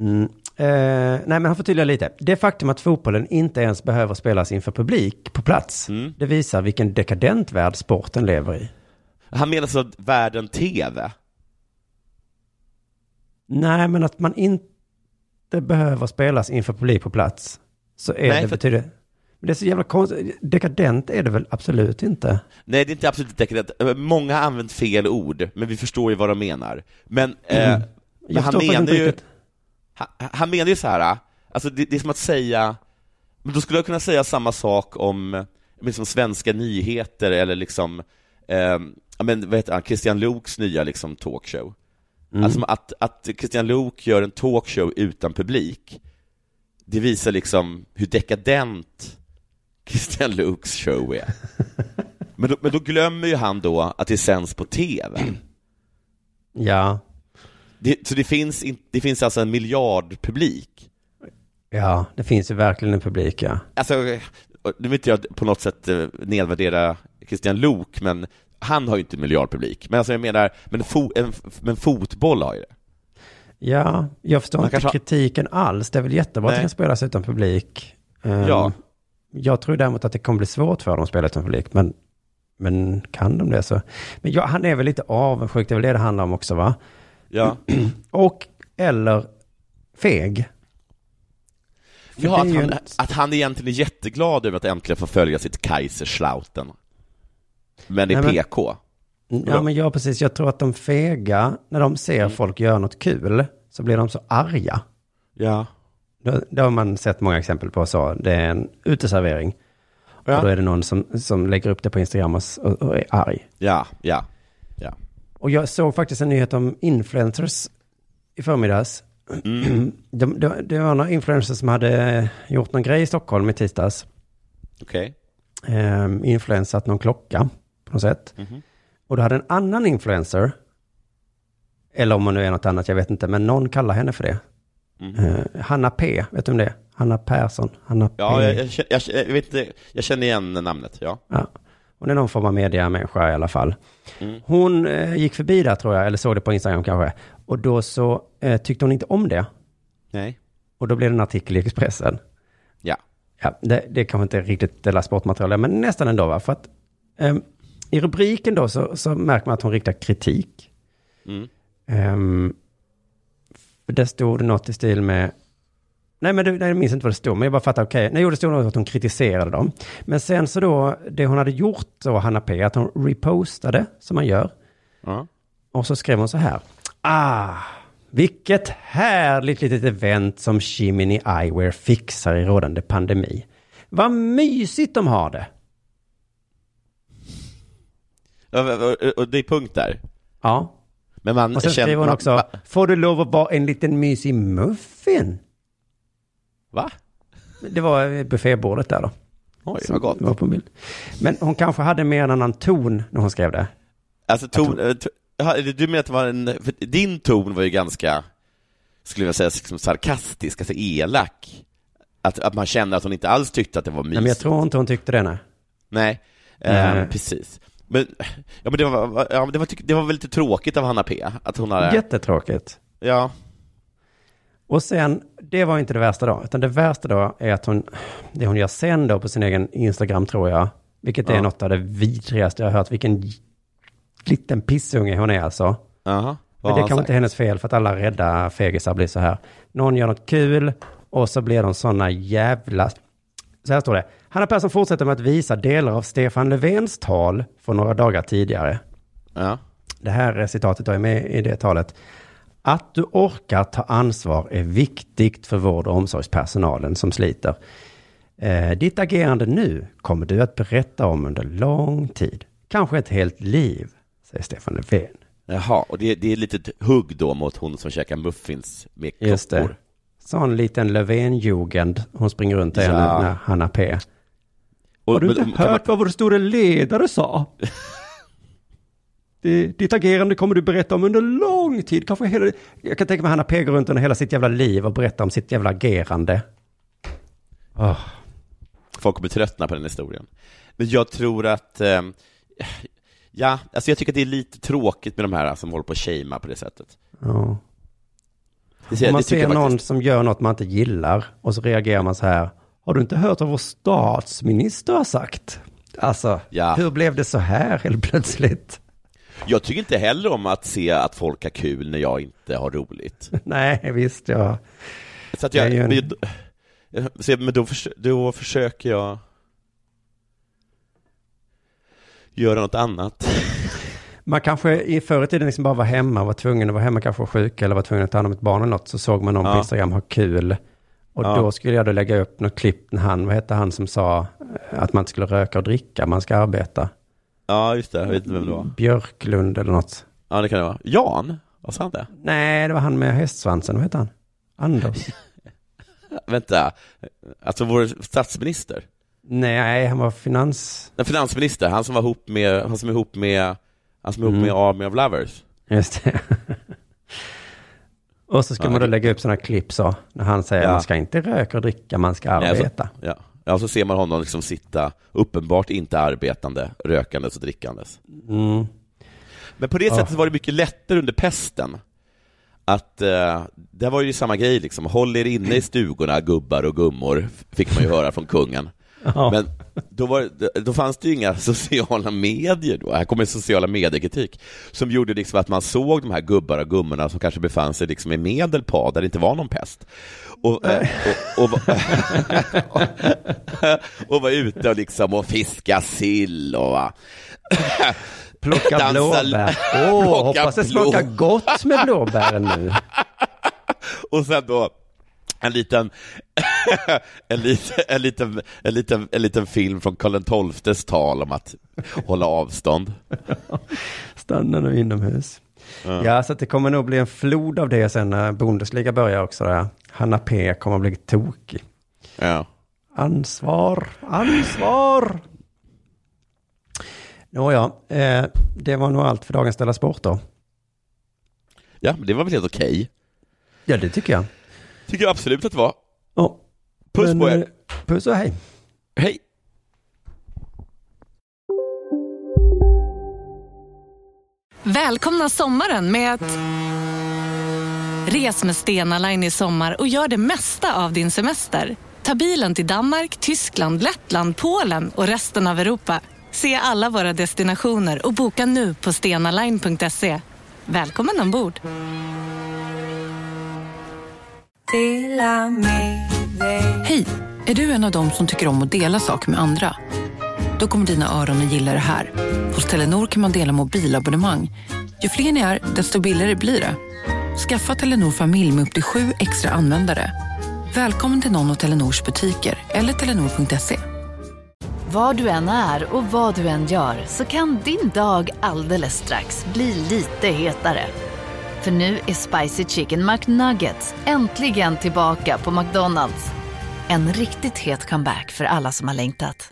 Mm. Eh, nej, men han förtydligar lite. Det faktum att fotbollen inte ens behöver spelas inför publik på plats, Mm. det visar vilken dekadent värld sporten lever i. Han menar så att världen TV? Nej, men att man inte... behöver spelas inför publik på plats så är Nej, det för- betyder... Men det är så jävla konstigt. Dekadent är det väl absolut inte? Nej, det är inte absolut dekadent. Eh, Många har använt fel ord, men vi förstår ju vad de menar. Men, eh, Mm. men Jag han menar ju... riktigt. Han, han menar ju så här, alltså det, det är som att säga, men då skulle jag kunna säga samma sak om liksom svenska nyheter eller liksom, eh, men vad heter han, Christian Luuks nya liksom talkshow. Mm. Alltså att, att Christian Luuk gör en talkshow utan publik, det visar liksom hur dekadent Christian Luuks show är. Men då, men då glömmer ju han då att det sänds på TV. Ja, Det, så det finns, in, det finns alltså en miljardpublik. ja, det finns ju verkligen en publik, ja. Alltså, nu vill inte jag på något sätt eh, nedvärdera Christian Lok, men han har ju inte en miljardpublik. Men alltså jag menar, men, fo, en, men fotboll har ju det. Ja, jag förstår Man inte kanske kritiken alls. Det är väl jättebra att det Nej. kan spelas utan publik. Ehm, Ja. Jag tror däremot att det kommer bli svårt för dem att spela utan publik, men, men kan de det så? Men ja, han är väl lite avundsjuk, det är väl det det handlar om också va? Ja. Och, eller feg. För Ja, det att är han, att han egentligen är jätteglad över att äntligen få följa sitt Kaiserslautern. Men i Nej, men- PK. Ja, men ja, precis. Jag tror att de fega, när de ser Mm. folk göra något kul, så blir de så arga. Ja. Det, det har man sett många exempel på så. Det är en uteservering. Ja. Och då är det någon som, som lägger upp det på Instagram och, och är arg. Ja, ja, ja. Och jag såg faktiskt en nyhet om influencers i förmiddags. Mm. De, de, det var några influencers som hade gjort någon grej i Stockholm i tisdags. Okej. Um, influensat någon klocka på något sätt. Mhm. Och då hade en annan influencer, eller om hon nu är något annat, jag vet inte, men någon kallar henne för det. Mhm. Eh, Hanna P, vet du om det? Hanna Persson, Hanna P. Ja, jag, jag, jag, jag, vet inte, jag känner igen namnet, ja. Ja. Hon är någon form av mediamänniska i alla fall. Mm. Hon eh, gick förbi där tror jag, eller såg det på Instagram kanske. Och då så eh, tyckte hon inte om det. Nej. Och då blev det en artikel i Expressen. Ja. Ja, det, det kanske inte är riktigt Della Sportmaterial, men nästan ändå va? För att ehm, i rubriken då så, så märker man att hon riktar kritik. Mm. För där stod det något i stil med, nej men det, nej, jag minns inte vad det stod, men jag bara fattar, okej, nej jo det stod något att hon kritiserade dem. Men sen så då, det hon hade gjort då, Hanna P, att hon repostade, som man gör, Ja. och så skrev hon så här, ah, vilket härligt litet event som Chimini Eyewear fixar i rådande pandemi. Vad mysigt de har det. Ja, och- det är punkt där. Ja. Men man Och sen känner- skriver hon också, man- får du lov att vara en liten mysig muffin? Va? Det var buffébordet där då. Oj, vad gott. var på bild. Men hon kanske hade mer en annan ton när hon skrev det. Alltså ton, eh, du menar att det var en, för din ton var ju ganska, skulle jag säga, liksom sarkastisk, alltså elak. Att, att man känner att hon inte alls tyckte att det var mysigt. Nej, men jag tror inte hon tyckte det. Nej. Nej, eh, precis. Men, ja, men det, var, ja, men det, var, det var väl lite tråkigt av Hanna P, att hon hade... Jättetråkigt. Ja. Och sen, det var inte det värsta då, utan det värsta då är att hon, det hon gör sen då på sin egen Instagram tror jag, vilket är Ja. något av det vidrigaste jag har hört, vilken liten pissunge hon är alltså. Vad Men det han kan sagt? inte hennes fel för att alla rädda fegisar blir så här. Någon gör något kul och så blir de sådana jävla... Så här står det. Hanna Persson fortsätter med att visa delar av Stefan Löfvens tal från några dagar tidigare. Ja. Det här citatet då är med i det talet. Att du orkar ta ansvar är viktigt för vård och omsorgspersonalen som sliter. Eh, ditt agerande nu kommer du att berätta om under lång tid. Kanske ett helt liv, säger Stefan Löfven. Jaha, och det, det är lite ett hugg då mot hon som käkar muffins med Just det. Sån liten Löfven-jugend hon springer runt där Ja. nu när Hanna P. Och- Har du men- inte kan hört vad vår stora ledare sa? Det, ditt agerande kommer du berätta om under lång tid. Kanske hela, jag kan tänka mig Hanna P går runt under hela sitt jävla liv och berättar om sitt jävla agerande. Åh. Folk kommer tröttna på den historien. Men jag tror att, eh, ja, alltså jag tycker att det är lite tråkigt med de här som håller på att shamea på det sättet. Ja. Det ser- Om man ser någon faktiskt. som gör något man inte gillar och så reagerar man så här. Har du inte hört vad vår statsminister har sagt? Alltså, Ja. hur blev det så här helt plötsligt? Jag tycker inte heller om att se att folk har kul när jag inte har roligt. Nej, visst, ja. Så att jag, en- men- men då, då försöker jag göra något annat. Man kanske i förr i tiden liksom bara var hemma, var tvungen att vara hemma, kanske var sjuk eller var tvungen att ta hand om ett barn eller något. Så såg man någon på Ja. Instagram ha kul. Och Ja. då skulle jag då lägga upp något klipp när han, vad hette han som sa att man inte skulle röka och dricka, man ska arbeta. Ja, just det. Jag vet inte vem det var. Björklund eller något. Ja, det kan det vara. Jan? Vad sa han det? Nej, det var han med hästsvansen, vad hette han? Anders? Vänta. Alltså vår statsminister? Nej, han var finans... En finansminister, han som var ihop med, han som är ihop med, han som är ihop Mm. med Army of Lovers. Just det. och så ska Ja, man då lägga upp sådana klipp så, när han säger Ja. man ska inte röka och dricka, man ska Nej, alltså- arbeta. Ja. Ja, så ser man honom liksom sitta, uppenbart inte arbetande, rökandes och drickandes. Mm. Men på det sättet var det mycket lättare under pesten. Att, eh, det var ju samma grej liksom, håll er inne i stugorna gubbar och gummor, fick man ju höra från kungen. Ja. Men då, var, då fanns det ju inga sociala medier då, här kommer sociala mediekritik, som gjorde liksom att man såg de här gubbar och gummorna som kanske befann sig liksom i Medelpad, där det inte var någon pest. Och, och, och, och, var ute och liksom och fiska sill och va. Plocka blåbär. Åh, plocka hoppas det smakar gott med blåbären nu. Och sen då en liten, en liten, en liten, en liten, en liten film från Karl XIIs tal om att hålla avstånd. Stanna nu inomhus. Ja. Ja, så det kommer nog bli en flod av det sen när Bundesliga börjar också. Där. Hanna P kommer att bli tokig. Ja. Ansvar, ansvar. Nåja, eh, det var nog allt för dagens Ställa Sport då. Ja, det var väl helt okej. Ja, det tycker jag. Tycker jag absolut att det var. Ja. Puss Men, på eh, er. Puss och hej. Hej. Välkomna sommaren med att... Res med Stena Line i sommar och gör det mesta av din semester. Ta bilen till Danmark, Tyskland, Lettland, Polen och resten av Europa. Se alla våra destinationer och boka nu på stenaline.se. Välkommen ombord! Hej! Är du en av dem som tycker om att dela saker med andra? Då kommer dina öron att gilla det här. Hos Telenor kan man dela mobilabonnemang. Ju fler ni är, desto billigare blir det. Skaffa Telenor familj med upp till sju extra användare. Välkommen till någon av Telenors butiker eller telenor.se. Var du än är och vad du än gör så kan din dag alldeles strax bli lite hetare. För nu är Spicy Chicken McNuggets äntligen tillbaka på McDonalds. En riktigt het comeback för alla som har längtat.